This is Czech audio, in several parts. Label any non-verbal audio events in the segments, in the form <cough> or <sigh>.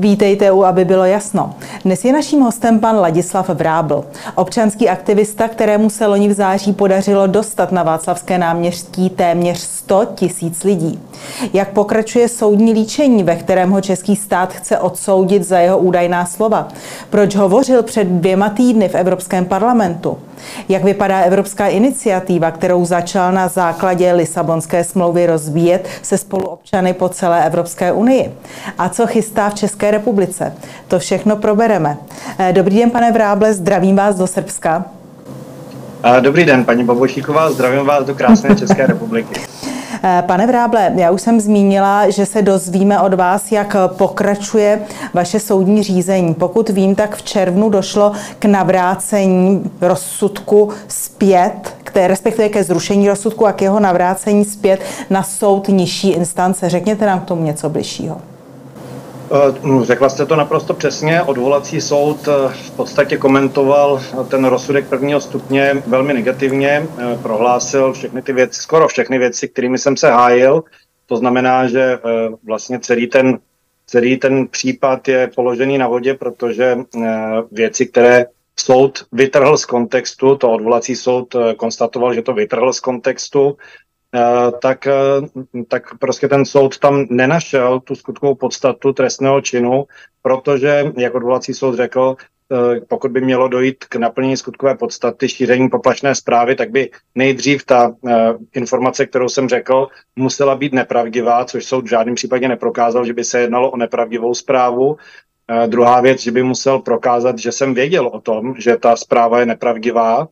Vítejte u, aby bylo jasno. Dnes je naším hostem pan Ladislav Vrábl, občanský aktivista, kterému se loni v září podařilo dostat na Václavské náměstí téměř 100 tisíc lidí. Jak pokračuje soudní líčení, ve kterém ho český stát chce odsoudit za jeho údajná slova? Proč hovořil před dvěma týdny v Evropském parlamentu? Jak vypadá evropská iniciativa, kterou začal na základě Lisabonské smlouvy rozvíjet se spoluobčany po celé Evropské unii? A co chystá v České republice? To všechno probereme. Eh, dobrý den, pane Vráble, zdravím vás do Srbska. Dobrý den, paní Bobošíková, zdravím vás do krásné <laughs> České republiky. Eh, pane Vráble, já už jsem zmínila, že se dozvíme od vás, jak pokračuje vaše soudní řízení. Pokud vím, tak v červnu došlo k navrácení rozsudku zpět, které, respektive ke zrušení rozsudku a k jeho navrácení zpět na soud nižší instance. Řekněte nám k tomu něco bližšího. Eh, no, řekla jste to naprosto přesně. Odvolací soud eh, v podstatě komentoval ten rozsudek prvního stupně velmi negativně. Eh, prohlásil všechny ty věci, skoro všechny věci, kterými jsem se hájil. To znamená, že vlastně celý ten, celý ten případ je položený na vodě, protože věci, které soud vytrhl z kontextu, to odvolací soud konstatoval, že to vytrhl z kontextu, Eh, tak, eh, tak prostě ten soud tam nenašel tu skutkovou podstatu trestného činu, protože, jak odvolací soud řekl, eh, pokud by mělo dojít k naplnění skutkové podstaty šíření poplašné zprávy, tak by nejdřív ta informace, kterou jsem řekl, musela být nepravdivá, což soud v žádném případě neprokázal, že by se jednalo o nepravdivou zprávu. Druhá věc, že by musel prokázat, že jsem věděl o tom, že ta zpráva je nepravdivá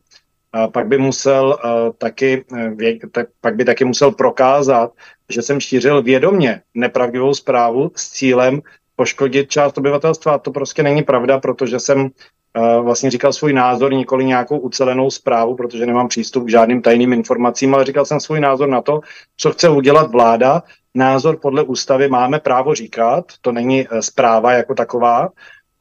pak by musel uh, taky, tak, pak by taky musel prokázat, že jsem šířil vědomě nepravdivou zprávu s cílem poškodit část obyvatelstva. A to prostě není pravda, protože jsem uh, vlastně říkal svůj názor, nikoli nějakou ucelenou zprávu, protože nemám přístup k žádným tajným informacím, ale říkal jsem svůj názor na to, co chce udělat vláda. Názor podle ústavy máme právo říkat, to není zpráva jako taková,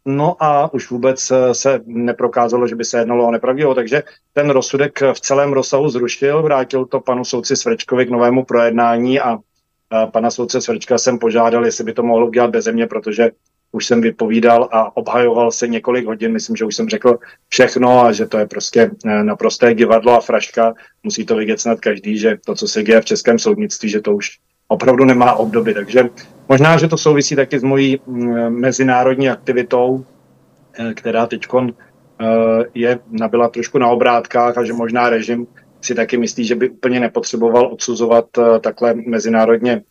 No a už vůbec eh, se neprokázalo, že by se jednalo o nepravdivo, takže ten rozsudek v celém rozsahu zrušil, vrátil to panu soudci Svrčkovi k novému projednání a pana soudce Svrčka jsem požádal, jestli by to mohlo udělat bez mě, protože už jsem vypovídal a obhajoval se několik hodin. Myslím, že už jsem řekl všechno a že to je prostě eh, naprosté divadlo a fraška. Musí to vidět snad každý, že to, co se děje v českém soudnictví, že to už opravdu nemá obdoby. Takže možná, že to souvisí taky s mojí mm, mezinárodní aktivitou, eh, která teď eh, je nabyla trošku na obrátkách a že možná režim si taky myslí, že by úplně nepotřeboval odsuzovat eh, takhle mezinárodně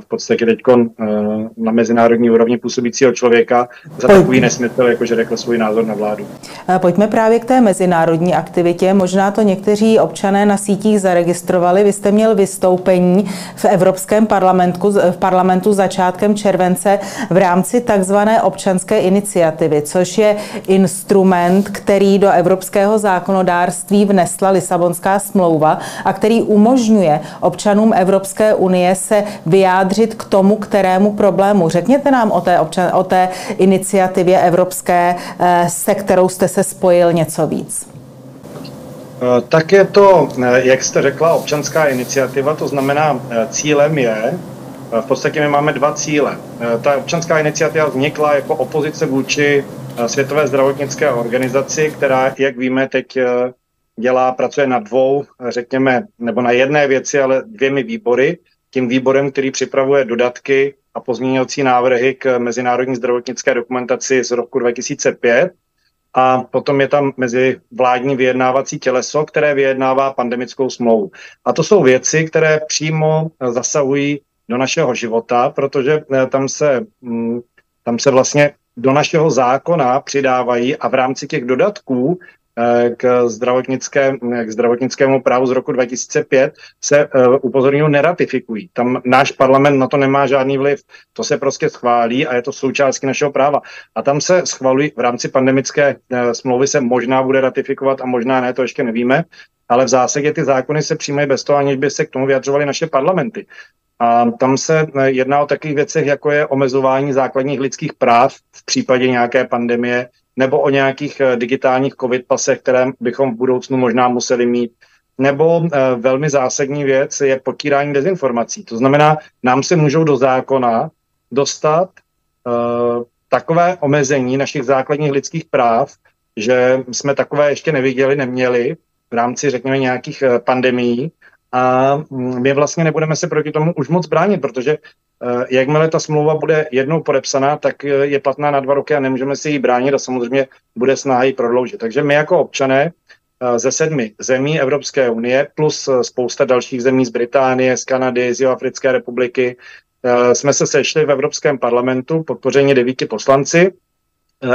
v podstatě teď eh, na mezinárodní úrovni působícího člověka za Pojď. takový nesmysl, jako že řekl svůj názor na vládu. Eh, pojďme právě k té mezinárodní aktivitě. Možná to někteří občané na sítích zaregistrovali. Vy jste měl vystoupení v Evropském parlamentu, v parlamentu začátkem července v rámci takzvané občanské iniciativy, což je instrument, který do evropského zákonodárství vnesla Lisabonská smlouva a který umožňuje občanům Evropské unie se vyjádřit vyjádřit k tomu, kterému problému. Řekněte nám o té, občan, o té iniciativě evropské, eh, se kterou jste se spojil něco víc. Eh, tak je to, eh, jak jste řekla, občanská iniciativa, to znamená, cílem je, v podstatě my máme dva cíle. Ta občanská iniciativa vznikla jako opozice vůči Světové zdravotnické organizaci, která, jak víme, teď dělá, pracuje na dvou, řekněme, nebo na jedné věci, ale dvěmi výbory tím výborem, který připravuje dodatky a pozměňovací návrhy k mezinárodní zdravotnické dokumentaci z roku 2005. A potom je tam mezi vládní vyjednávací těleso, které vyjednává pandemickou smlouvu. A to jsou věci, které přímo zasahují do našeho života, protože eh, tam se, mm, tam se vlastně do našeho zákona přidávají a v rámci těch dodatků k, zdravotnické, k zdravotnickému právu z roku 2005 se uh, upozorňují neratifikují. Tam náš parlament na to nemá žádný vliv. To se prostě schválí a je to součástí našeho práva. A tam se schvalují v rámci pandemické smlouvy se možná bude ratifikovat a možná ne, to ještě nevíme, ale v zásadě ty zákony se přijímají bez toho, aniž by se k tomu vyjadřovaly naše parlamenty. A tam se jedná o takových věcech, jako je omezování základních lidských práv v případě nějaké pandemie, nebo o nějakých eh, digitálních covid pasech, které bychom v budoucnu možná museli mít. Nebo eh, velmi zásadní věc je potírání dezinformací. To znamená, nám se můžou do zákona dostat uh, takové omezení našich základních lidských práv, že jsme takové ještě neviděli, neměli v rámci, řekněme, nějakých eh, pandemií. A mm, my vlastně nebudeme se proti tomu už moc bránit, protože eh, jakmile ta smlouva bude jednou podepsaná, tak je platná na dva roky a nemůžeme si ji bránit a samozřejmě bude snaha ji prodloužit. Takže my jako občané ze sedmi zemí Evropské unie plus spousta dalších zemí z Británie, z Kanady, z Jihoafrické republiky jsme se sešli v Evropském parlamentu, podpoření devíti poslanci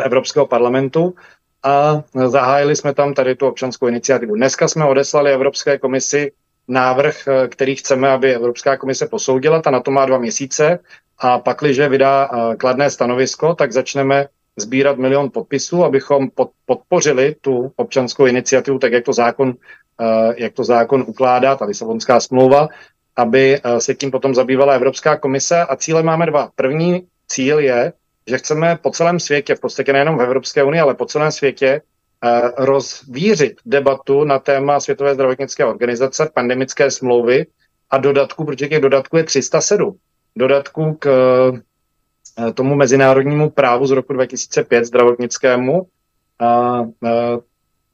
Evropského parlamentu a zahájili jsme tam tady tu občanskou iniciativu. Dneska jsme odeslali Evropské komisi návrh, který chceme, aby Evropská komise posoudila, ta na to má dva měsíce a pak, když vydá kladné stanovisko, tak začneme sbírat milion podpisů, abychom podpořili tu občanskou iniciativu, tak jak to zákon, eh, jak to zákon ukládá, ta Lisabonská smlouva, aby eh, se tím potom zabývala Evropská komise. A cíle máme dva. První cíl je, že chceme po celém světě, v podstatě nejenom v Evropské unii, ale po celém světě, eh, rozvířit debatu na téma Světové zdravotnické organizace, pandemické smlouvy a dodatku, protože těch dodatků je 307. Dodatku k Eh, tomu mezinárodnímu právu z roku 2005 zdravotnickému, eh,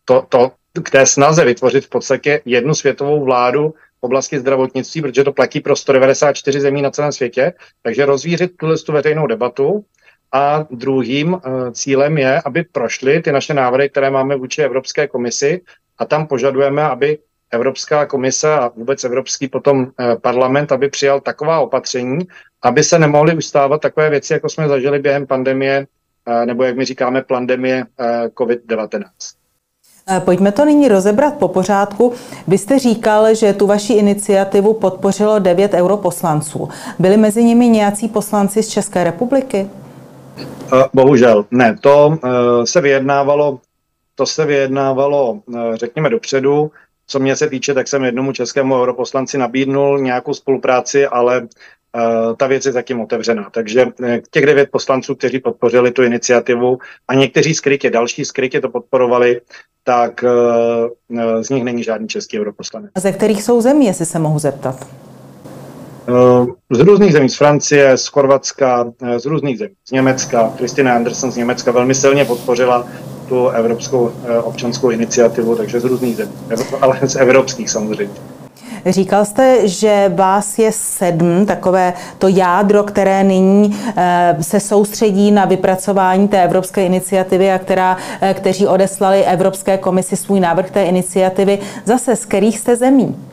to, to, k té snaze vytvořit v podstatě jednu světovou vládu v oblasti zdravotnictví, protože to platí pro 194 zemí na celém světě, takže rozvířit tuhle tu veřejnou debatu. A druhým uh, cílem je, aby prošly ty naše návrhy, které máme vůči Evropské komisi a tam požadujeme, aby Evropská komise a vůbec Evropský potom parlament, aby přijal taková opatření, aby se nemohly ustávat takové věci, jako jsme zažili během pandemie, eh, nebo jak my říkáme, pandemie eh, COVID-19. Eh, pojďme to nyní rozebrat po pořádku. Vy jste říkal, že tu vaši iniciativu podpořilo devět europoslanců. Byli mezi nimi nějací poslanci z České republiky? Bohužel ne. To se vyjednávalo, to se vyjednávalo, řekněme, dopředu. Co mě se týče, tak jsem jednomu českému europoslanci nabídnul nějakou spolupráci, ale Eh, ta věc je zatím otevřená. Takže eh, těch devět poslanců, kteří podpořili tu iniciativu a někteří skrytě, další skrytě to podporovali, tak eh, z nich není žádný český europoslanec. A ze kterých jsou zemí, jestli se mohu zeptat? Z různých zemí, z Francie, z Chorvatska, z různých zemí, z Německa. Kristina Anderson z Německa velmi silně podpořila tu evropskou občanskou iniciativu, takže z různých zemí, ale z evropských samozřejmě. Říkal jste, že vás je sedm, takové to jádro, které nyní eh, se soustředí na vypracování té evropské iniciativy a která, eh, kteří odeslali Evropské komisi svůj návrh té iniciativy. Zase z kterých jste zemí?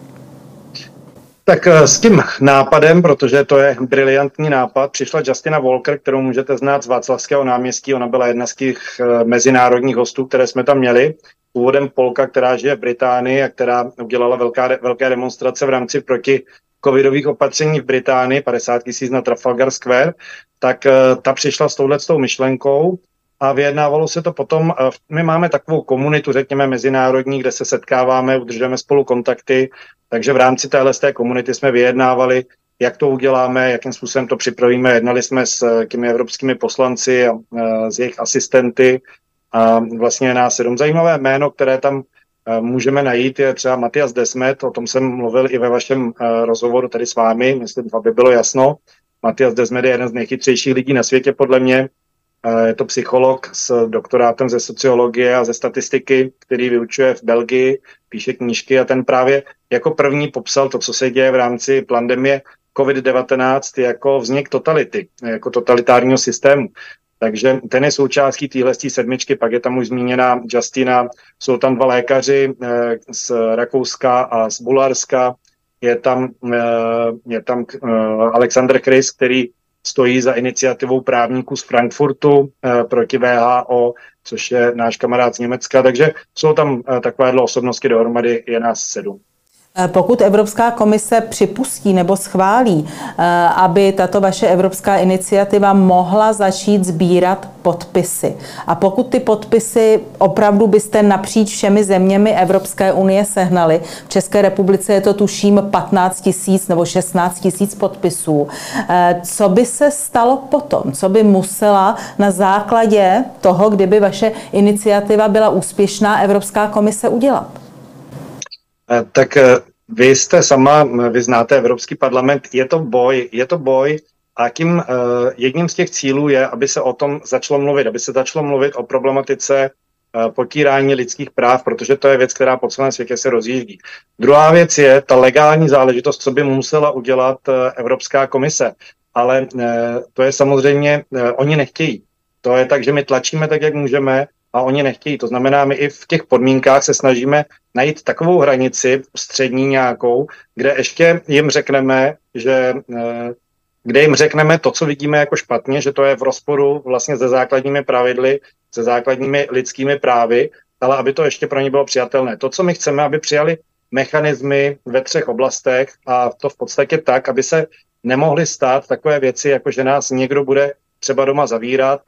Tak eh, s tím nápadem, protože to je briliantní nápad, přišla Justina Walker, kterou můžete znát z Václavského náměstí. Ona byla jedna z těch mezinárodních hostů, které jsme tam měli původem Polka, která žije v Británii a která udělala velká, velké demonstrace v rámci proti covidových opatření v Británii, 50 tisíc na Trafalgar Square, tak uh, ta přišla s touhle s myšlenkou a vyjednávalo se to potom. My máme takovou komunitu, řekněme, mezinárodní, kde se setkáváme, udržujeme spolu kontakty, takže v rámci téhle té komunity jsme vyjednávali, jak to uděláme, jakým způsobem to připravíme. Jednali jsme s eh, těmi evropskými poslanci a s jejich asistenty a vlastně nás sedm. Zajímavé jméno, které tam eh, můžeme najít, je třeba Matias Desmet, o tom jsem mluvil i ve vašem eh, rozhovoru tady s vámi, myslím, aby bylo jasno. Matias Desmet je jeden z nejchytřejších lidí na světě, podle mě. Eh, je to psycholog s doktorátem ze sociologie a ze statistiky, který vyučuje v Belgii, píše knížky a ten právě jako první popsal to, co se děje v rámci pandemie COVID-19 jako vznik totality, jako totalitárního systému. Takže ten je součástí téhle sedmičky, pak je tam už zmíněna Justina, jsou tam dva lékaři eh, z Rakouska a z Bulharska, je tam, eh, je tam Alexander Chris, který stojí za iniciativou právníků z Frankfurtu proti VHO, což je náš kamarád z Německa, takže jsou tam takovéhle osobnosti dohromady, je nás sedm. Eh, pokud Evropská komise připustí nebo schválí, eh, aby tato vaše evropská iniciativa mohla začít sbírat podpisy. A pokud ty podpisy opravdu byste napříč všemi zeměmi Evropské unie sehnali, v České republice je to tuším 15 tisíc nebo 16 tisíc podpisů, eh, co by se stalo potom? Co by musela na základě toho, kdyby vaše iniciativa byla úspěšná, Evropská komise udělat? Tak vy jste sama, vy znáte Evropský parlament, je to boj, je to boj A tím jedním z těch cílů je, aby se o tom začalo mluvit, aby se začalo mluvit o problematice potírání lidských práv, protože to je věc, která po celém světě se rozjíždí. Druhá věc je ta legální záležitost, co by musela udělat Evropská komise. Ale to je samozřejmě, oni nechtějí. To je tak, že my tlačíme tak, jak můžeme a oni nechtějí. To znamená, my i v těch podmínkách se snažíme najít takovou hranici střední nějakou, kde ještě jim řekneme, že eh, kde jim řekneme to, co vidíme jako špatně, že to je v rozporu vlastně se základními pravidly, se základními lidskými právy, ale aby to ještě pro ně bylo přijatelné. To, co my chceme, aby přijali mechanismy ve třech oblastech a to v podstatě tak, aby se nemohly stát takové věci, jako že nás někdo bude třeba doma zavírat.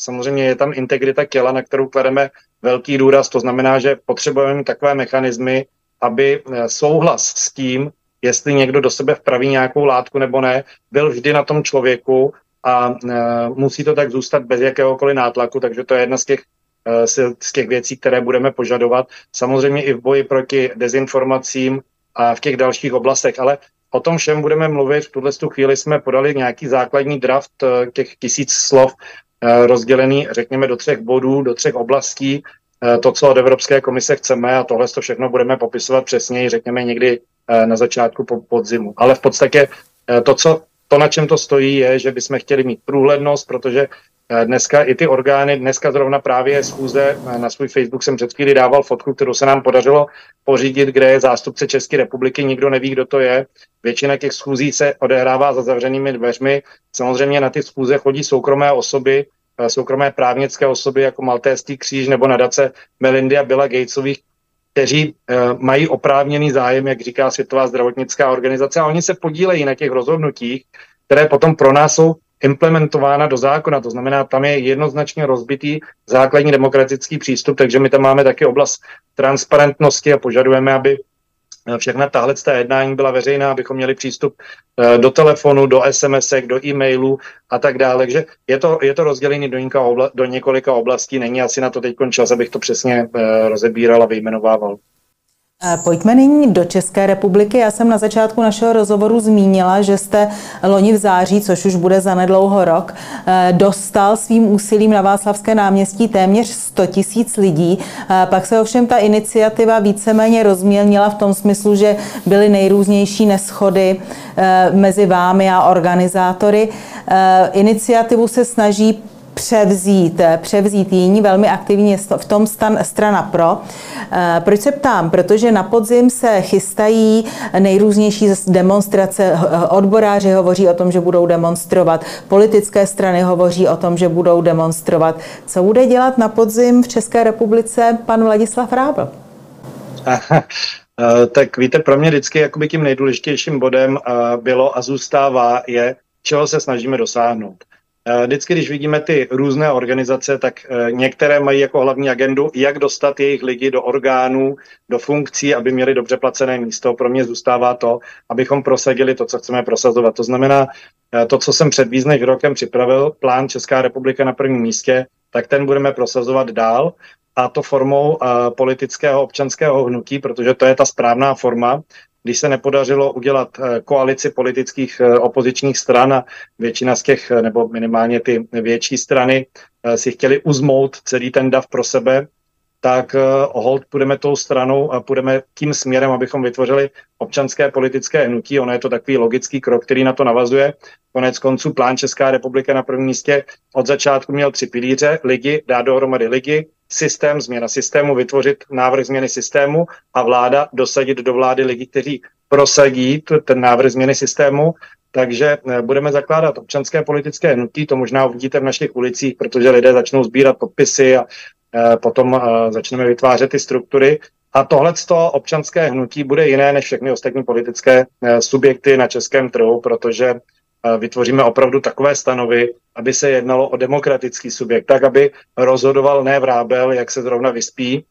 Eh, eh, samozřejmě je tam integrita těla, na kterou klademe velký důraz. To znamená, že potřebujeme takové mechanismy, aby eh, souhlas s tím, jestli někdo do sebe vpraví nějakou látku nebo ne, byl vždy na tom člověku a musí to tak zůstat bez jakéhokoliv nátlaku, takže to je jedna z těch z těch věcí, které budeme požadovat. Samozřejmě i v boji proti dezinformacím a v těch dalších oblastech, ale O tom všem budeme mluvit. V tuhle chvíli jsme podali nějaký základní draft eh, těch tisíc slov eh, rozdělený, řekněme, do třech bodů, do třech oblastí. Eh, to, co od Evropské komise chceme a tohle to všechno budeme popisovat přesněji, řekněme někdy na začátku podzimu. Ale v podstatě to, co, to, na čem to stojí, je, že bychom chtěli mít průhlednost, protože Eh, dneska i ty orgány, dneska zrovna právě schůze, eh, na svůj Facebook jsem před chvíli dával fotku, kterou se nám podařilo pořídit, kde je zástupce České republiky, nikdo neví, kdo to je. Většina těch schůzí se odehrává za zavřenými dveřmi. Samozřejmě na ty schůze chodí soukromé osoby, eh, soukromé právnické osoby jako Maltéský kříž nebo nadace Melindy a Billa Gatesových, kteří mají oprávněný zájem, jak říká Světová zdravotnická organizace, a oni se podílejí na těch rozhodnutích, které potom pro nás jsou implementována do zákona. To znamená, tam je jednoznačně rozbitý základní demokratický přístup, takže my tam máme taky oblast transparentnosti a požadujeme, aby všechna tahle ta jednání byla veřejná, abychom měli přístup eh, do telefonu, do SMS, do e-mailu a tak dále. Takže je to, je to rozdělení do do několika oblastí. Není asi na to teď čas, abych to přesně eh, rozebíral a vyjmenovával. Pojďme nyní do České republiky. Já jsem na začátku našeho rozhovoru zmínila, že jste loni v září, což už bude za nedlouho rok, eh, dostal svým úsilím na Václavské náměstí téměř 100 tisíc lidí. Eh, pak se ovšem ta iniciativa víceméně rozmělnila v tom smyslu, že byly nejrůznější neschody eh, mezi vámi a organizátory. Iniciativu se snaží převzít, převzít jiní velmi aktivně v tom stan, strana pro. Eh, proč se ptám? Protože na podzim se chystají nejrůznější demonstrace. Odboráři hovoří o tom, že budou demonstrovat. Politické strany hovoří o tom, že budou demonstrovat. Co bude dělat na podzim v České republice pan Vladislav Rábl? <laughs> Eh, tak víte, pro mě vždycky jakoby tím nejdůležitějším bodem eh, bylo a zůstává je, čeho se snažíme dosáhnout. Eh, vždycky, když vidíme ty různé organizace, tak eh, některé mají jako hlavní agendu, jak dostat jejich lidi do orgánů, do funkcí, aby měli dobře placené místo. Pro mě zůstává to, abychom prosadili to, co chceme prosazovat. To znamená, eh, to, co jsem před víc než rokem připravil, plán Česká republika na prvním místě, tak ten budeme prosazovat dál a to formou politického občanského hnutí, protože to je ta správná forma když se nepodařilo udělat eh, koalici politických eh, opozičních stran a většina z těch, eh, nebo minimálně ty větší strany, si chtěli uzmout celý ten dav pro sebe, tak hold půjdeme tou stranou a půjdeme tím směrem, abychom vytvořili občanské politické hnutí. Ono je to takový logický krok, který na to navazuje. Konec konců plán Česká republika na prvním místě od začátku měl tři pilíře, lidi, dát dohromady lidi, systém, změna systému, vytvořit návrh změny systému a vláda dosadit do vlády lidi, kteří prosadí ten návrh změny systému. Takže eh, budeme zakládat občanské politické hnutí, to možná uvidíte v našich ulicích, protože lidé začnou sbírat podpisy a eh, potom eh, začneme vytvářet ty struktury. A tohle občanské hnutí bude jiné než všechny ostatní politické subjekty na českém trhu, protože vytvoříme opravdu takové stanovy, aby se jednalo o demokratický subjekt, tak aby rozhodoval ne vrábel, jak se zrovna vyspí,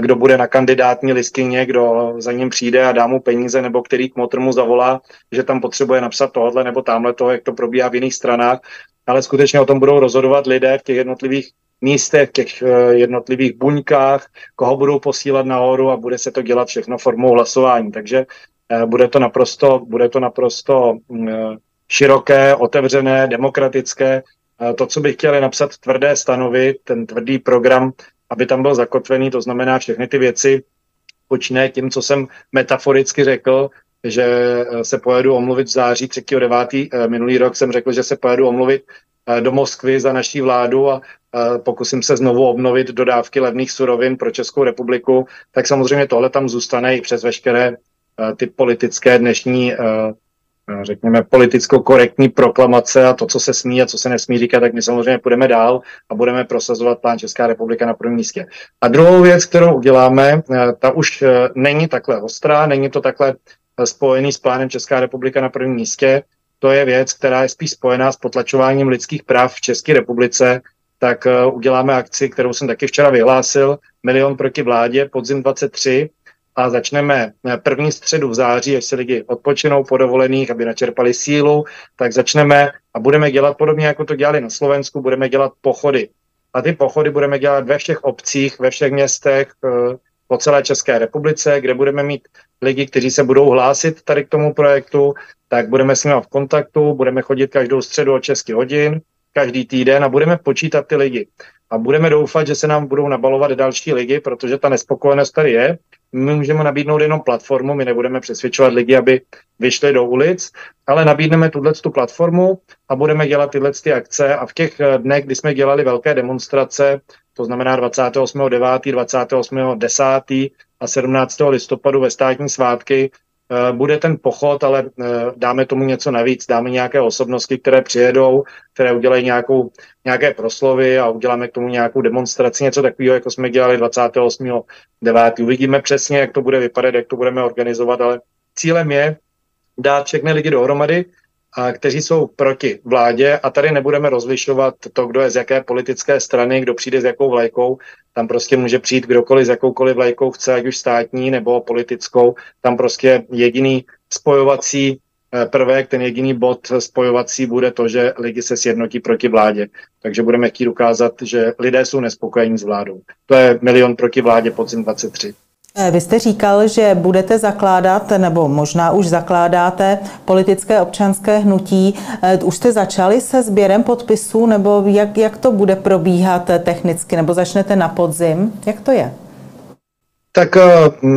kdo bude na kandidátní listině, kdo za ním přijde a dá mu peníze, nebo který kmotr mu zavolá, že tam potřebuje napsat tohle nebo tamhle to, jak to probíhá v jiných stranách, ale skutečně o tom budou rozhodovat lidé v těch jednotlivých místech, v těch eh, jednotlivých buňkách, koho budou posílat nahoru a bude se to dělat všechno formou hlasování. Takže eh, bude to naprosto, bude to naprosto mm, široké, otevřené, demokratické. To, co bych chtěl, je napsat tvrdé stanovy, ten tvrdý program, aby tam byl zakotvený, to znamená všechny ty věci, počínaje tím, co jsem metaforicky řekl, že se pojedu omluvit v září 3.9. minulý rok jsem řekl, že se pojedu omluvit do Moskvy za naší vládu a pokusím se znovu obnovit dodávky levných surovin pro Českou republiku, tak samozřejmě tohle tam zůstane i přes veškeré ty politické dnešní řekněme, politicko-korektní proklamace a to, co se smí a co se nesmí říkat, tak my samozřejmě půjdeme dál a budeme prosazovat plán Česká republika na prvním místě. A druhou věc, kterou uděláme, ta už není takhle ostrá, není to takhle spojený s plánem Česká republika na prvním místě, to je věc, která je spíš spojená s potlačováním lidských práv v České republice, tak uděláme akci, kterou jsem taky včera vyhlásil, Milion proti vládě, podzim 23, a začneme první středu v září, až se lidi odpočinou po dovolených, aby načerpali sílu, tak začneme a budeme dělat podobně, jako to dělali na Slovensku, budeme dělat pochody. A ty pochody budeme dělat ve všech obcích, ve všech městech, eh, po celé České republice, kde budeme mít lidi, kteří se budou hlásit tady k tomu projektu, tak budeme s nimi v kontaktu, budeme chodit každou středu od 6 hodin, každý týden a budeme počítat ty lidi. A budeme doufat, že se nám budou nabalovat další lidi, protože ta nespokojenost tady je my můžeme nabídnout jenom platformu, my nebudeme přesvědčovat lidi, aby vyšli do ulic, ale nabídneme tuhle tu platformu a budeme dělat tyhle ty akce a v těch eh, dnech, kdy jsme dělali velké demonstrace, to znamená 28.9., 28.10. a 17. listopadu ve státní svátky, bude ten pochod, ale eh, dáme tomu něco navíc, dáme nějaké osobnosti, které přijedou, které udělají nějakou, nějaké proslovy a uděláme k tomu nějakou demonstraci, něco takového, jako jsme dělali 28.9. Uvidíme přesně, jak to bude vypadat, jak to budeme organizovat, ale cílem je dát všechny lidi dohromady, a kteří jsou proti vládě a tady nebudeme rozlišovat to, kdo je z jaké politické strany, kdo přijde s jakou vlajkou. Tam prostě může přijít kdokoliv s jakoukoliv vlajkou chce, ať už státní nebo politickou. Tam prostě jediný spojovací eh, prvek, ten jediný bod spojovací bude to, že lidi se sjednotí proti vládě. Takže budeme chtít ukázat, že lidé jsou nespokojení s vládou. To je milion proti vládě podzim 23. Eh, vy jste říkal, že budete zakládat, nebo možná už zakládáte politické občanské hnutí. Eh, už jste začali se sběrem podpisů, nebo jak, jak to bude probíhat technicky, nebo začnete na podzim? Jak to je? Tak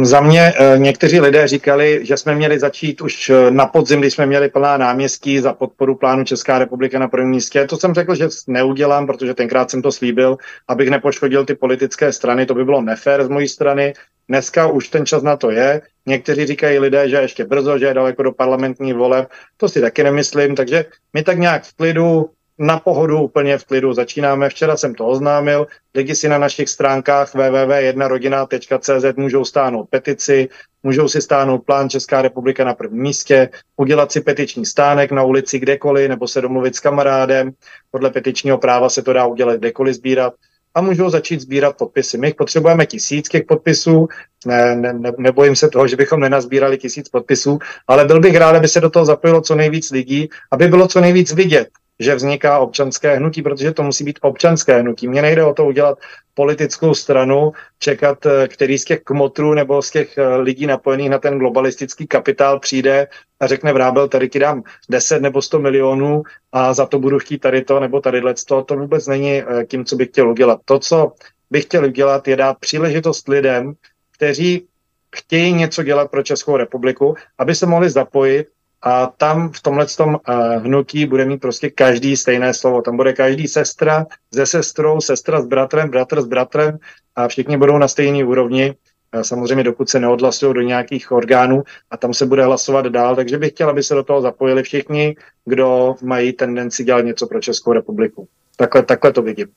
za mě někteří lidé říkali, že jsme měli začít už na podzim, když jsme měli plná náměstí za podporu plánu Česká republika na prvním místě. To jsem řekl, že neudělám, protože tenkrát jsem to slíbil, abych nepoškodil ty politické strany, to by bylo nefér z mojí strany. Dneska už ten čas na to je. Někteří říkají lidé, že ještě brzo, že je daleko do parlamentní voleb. To si taky nemyslím, takže my tak nějak v klidu na pohodu úplně v klidu začínáme. Včera jsem to oznámil. Lidi si na našich stránkách www.jednorodina.cz můžou stáhnout petici, můžou si stáhnout plán Česká republika na prvním místě, udělat si petiční stánek na ulici kdekoliv nebo se domluvit s kamarádem. Podle petičního práva se to dá udělat kdekoliv sbírat a můžou začít sbírat podpisy. My potřebujeme tisíc těch podpisů, ne, ne, nebojím se toho, že bychom nenazbírali tisíc podpisů, ale byl bych rád, aby se do toho zapojilo co nejvíc lidí, aby bylo co nejvíc vidět, že vzniká občanské hnutí, protože to musí být občanské hnutí. Mně nejde o to udělat politickou stranu, čekat, eh, který z těch kmotrů nebo z těch eh, lidí napojených na ten globalistický kapitál přijde a řekne Vrábel, tady ti dám 10 nebo 100 milionů a za to budu chtít tady to nebo tady to. To vůbec není eh, tím, co bych chtěl udělat. To, co bych chtěl udělat, je dát příležitost lidem, kteří chtějí něco dělat pro Českou republiku, aby se mohli zapojit a tam v tomhle tom uh, hnutí bude mít prostě každý stejné slovo. Tam bude každý sestra se sestrou, sestra s bratrem, bratr s bratrem a všichni budou na stejné úrovni. Uh, samozřejmě dokud se neodhlasují do nějakých orgánů a tam se bude hlasovat dál. Takže bych chtěl, aby se do toho zapojili všichni, kdo mají tendenci dělat něco pro Českou republiku. Takhle, takhle to vidím.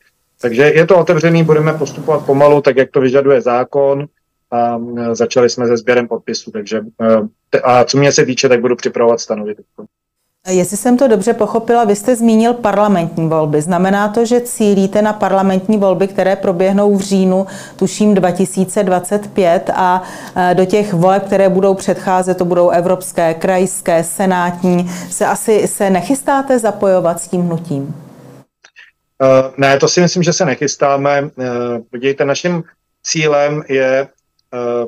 Takže je to otevřený, budeme postupovat pomalu, tak jak to vyžaduje zákon a začali jsme se sběrem podpisů, takže a co mě se týče, tak budu připravovat stanovisko. Jestli jsem to dobře pochopila, vy jste zmínil parlamentní volby. Znamená to, že cílíte na parlamentní volby, které proběhnou v říjnu, tuším 2025 a do těch voleb, které budou předcházet, to budou evropské, krajské, senátní, se asi se nechystáte zapojovat s tím hnutím? Uh, ne, to si myslím, že se nechystáme. Uh, podívejte, naším cílem je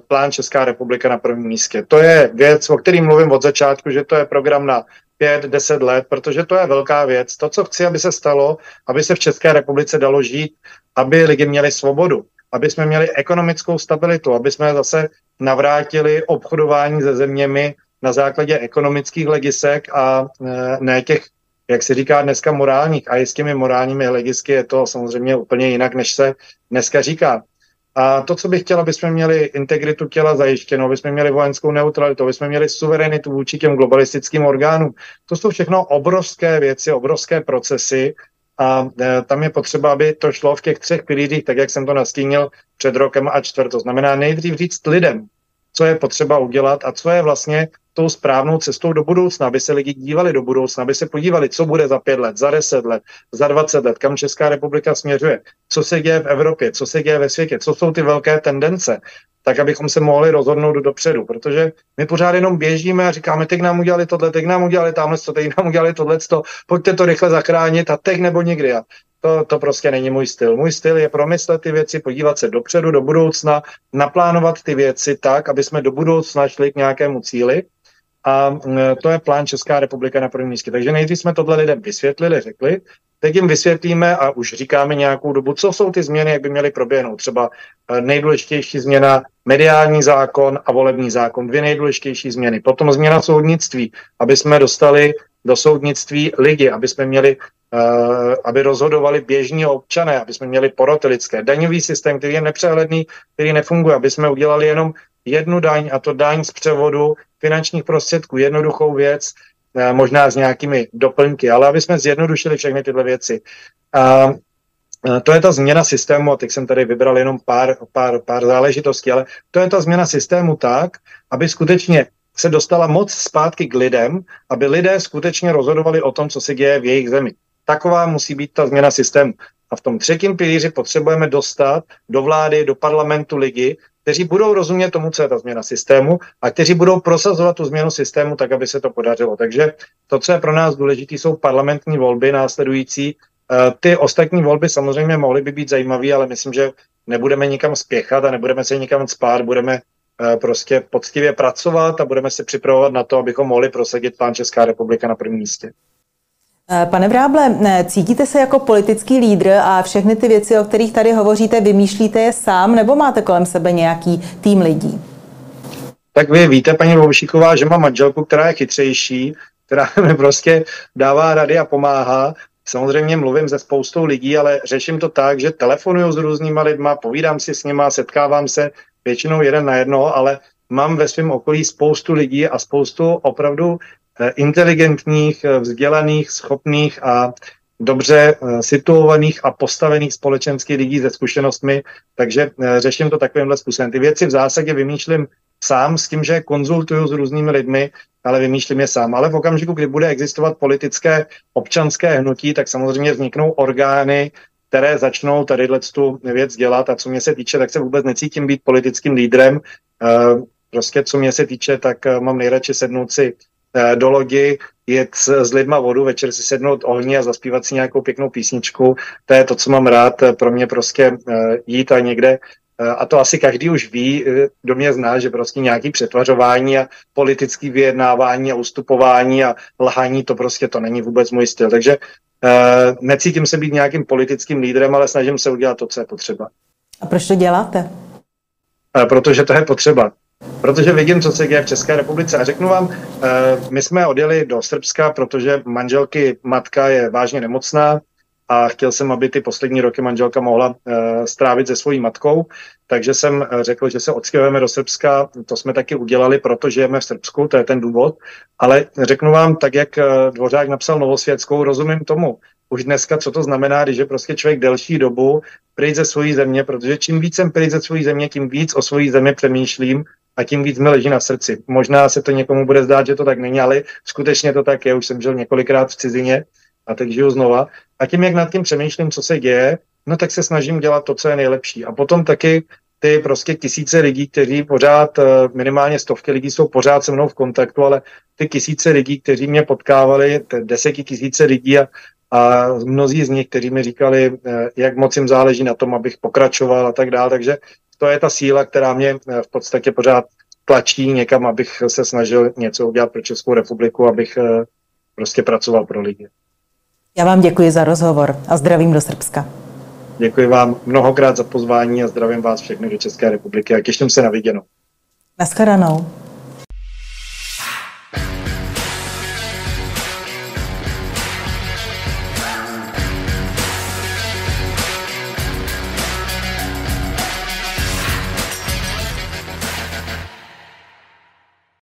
plán Česká republika na prvním místě. To je věc, o kterým mluvím od začátku, že to je program na pět, deset let, protože to je velká věc. To, co chci, aby se stalo, aby se v České republice dalo žít, aby lidi měli svobodu, aby jsme měli ekonomickou stabilitu, aby jsme zase navrátili obchodování se zeměmi na základě ekonomických legisek a e, ne těch, jak se říká dneska, morálních. A i s těmi morálními legisky je to samozřejmě úplně jinak, než se dneska říká. A to, co bych chtěl, aby jsme měli integritu těla zajištěno, aby jsme měli vojenskou neutralitu, aby jsme měli suverenitu vůči těm globalistickým orgánům, to jsou všechno obrovské věci, obrovské procesy a e, tam je potřeba, aby to šlo v těch třech pilířích, tak jak jsem to nastínil před rokem a čtvrt. To znamená nejdřív říct lidem, co je potřeba udělat a co je vlastně tou správnou cestou do budoucna, aby se lidi dívali do budoucna, aby se podívali, co bude za pět let, za deset let, za dvacet let, kam Česká republika směřuje, co se děje v Evropě, co se děje ve světě, co jsou ty velké tendence, tak abychom se mohli rozhodnout dopředu, protože my pořád jenom běžíme a říkáme, teď nám udělali tohle, teď nám udělali tamhle, teď nám udělali tohle, pojďte to rychle zachránit a teď nebo nikdy. A to, to prostě není můj styl. Můj styl je promyslet ty věci, podívat se dopředu, do budoucna, naplánovat ty věci tak, aby jsme do budoucna šli k nějakému cíli. A to je plán Česká republika na prvním místě. Takže nejdřív jsme tohle lidem vysvětlili, řekli, teď jim vysvětlíme a už říkáme nějakou dobu, co jsou ty změny, jak by měly proběhnout. Třeba eh, nejdůležitější změna mediální zákon a volební zákon, dvě nejdůležitější změny. Potom změna soudnictví, aby jsme dostali do soudnictví lidi, aby jsme měli aby rozhodovali běžní občané, aby jsme měli poroty lidské. Daňový systém, který je nepřehledný, který nefunguje, aby jsme udělali jenom jednu daň, a to daň z převodu finančních prostředků, jednoduchou věc, uh, možná s nějakými doplňky, ale aby jsme zjednodušili všechny tyhle věci. Uh, to je ta změna systému, a teď jsem tady vybral jenom pár, pár, pár záležitostí, ale to je ta změna systému tak, aby skutečně se dostala moc zpátky k lidem, aby lidé skutečně rozhodovali o tom, co se děje v jejich zemi. Taková musí být ta změna systému. A v tom třetím pilíři potřebujeme dostat do vlády, do parlamentu lidi, kteří budou rozumět tomu, co je ta změna systému a kteří budou prosazovat tu změnu systému tak, aby se to podařilo. Takže to, co je pro nás důležité, jsou parlamentní volby následující. Eh, ty ostatní volby samozřejmě mohly by být zajímavé, ale myslím, že nebudeme nikam spěchat a nebudeme se nikam spát, budeme eh, prostě poctivě pracovat a budeme se připravovat na to, abychom mohli prosadit plán Česká republika na prvním místě. Eh, pane Vráble, eh, cítíte se jako politický lídr a všechny ty věci, o kterých tady hovoříte, vymýšlíte je sám nebo máte kolem sebe nějaký tým lidí? Tak vy víte, paní Voušíková, že mám manželku, která je chytřejší, která <laughs> mi prostě dává rady a pomáhá. Samozřejmě mluvím se spoustou lidí, ale řeším to tak, že telefonuju s různýma lidma, povídám si s nima, setkávám se většinou jeden na jedno, ale mám ve svém okolí spoustu lidí a spoustu opravdu inteligentních, eh, vzdělaných, schopných a dobře eh, situovaných a postavených společenských lidí se zkušenostmi, takže řeším to takovýmhle způsobem. Ty věci v zásadě vymýšlím sám s tím, že konzultuju s různými lidmi, ale vymýšlím je sám. Ale v okamžiku, kdy bude existovat politické občanské hnutí, tak samozřejmě vzniknou orgány, které začnou tady tu věc dělat a co mě se týče, tak se vůbec necítím být politickým lídrem. Prostě co mě se týče, tak mám nejradši sednout si Eh, do lodi, jet s, s lidma vodu, večer si sednout ohni a zaspívat si nějakou pěknou písničku. To je to, co mám rád. Pro mě prostě eh, jít a někde eh, a to asi každý už ví, kdo mě zná, že prostě nějaký přetvařování a politický vyjednávání a ustupování a lhání, to prostě to není vůbec můj styl. Takže uh, necítím se být nějakým politickým lídrem, ale snažím se udělat to, co je potřeba. A proč to děláte? Uh, protože to je potřeba protože vidím, co se děje v České republice. A řeknu vám, eh, my jsme odjeli do Srbska, protože manželky matka je vážně nemocná a chtěl jsem, aby ty poslední roky manželka mohla eh, strávit se svojí matkou, takže jsem eh, řekl, že se odstěhujeme do Srbska. To jsme taky udělali, protože žijeme v Srbsku, to je ten důvod. Ale řeknu vám, tak jak Dvořák napsal Novosvětskou, rozumím tomu, už dneska, co to znamená, když je prostě člověk delší dobu pryč ze svojí země, protože čím víc jsem pryč ze svojí země, tím víc o svojí zemi přemýšlím a tím víc mi leží na srdci. Možná se to někomu bude zdát, že to tak není, ale skutečně to tak je. Už jsem žil několikrát v cizině a teď žiju znova. A tím, jak nad tím přemýšlím, co se děje, no tak se snažím dělat to, co je nejlepší. A potom taky ty prostě tisíce lidí, kteří pořád, eh, minimálně stovky lidí jsou pořád se mnou v kontaktu, ale ty tisíce lidí, kteří mě potkávali, deseti tisíce lidí a, a mnozí z nich, kteří mi říkali, eh, jak moc jim záleží na tom, abych pokračoval a tak dále. Takže to je ta síla, která mě eh, v podstatě pořád tlačí někam, abych se snažil něco udělat pro Českou republiku, abych eh, prostě pracoval pro lidi. Já vám děkuji za rozhovor a zdravím do Srbska. Děkuji vám mnohokrát za pozvání a zdravím vás všechny do České republiky a těším se na viděnou. Naschledanou.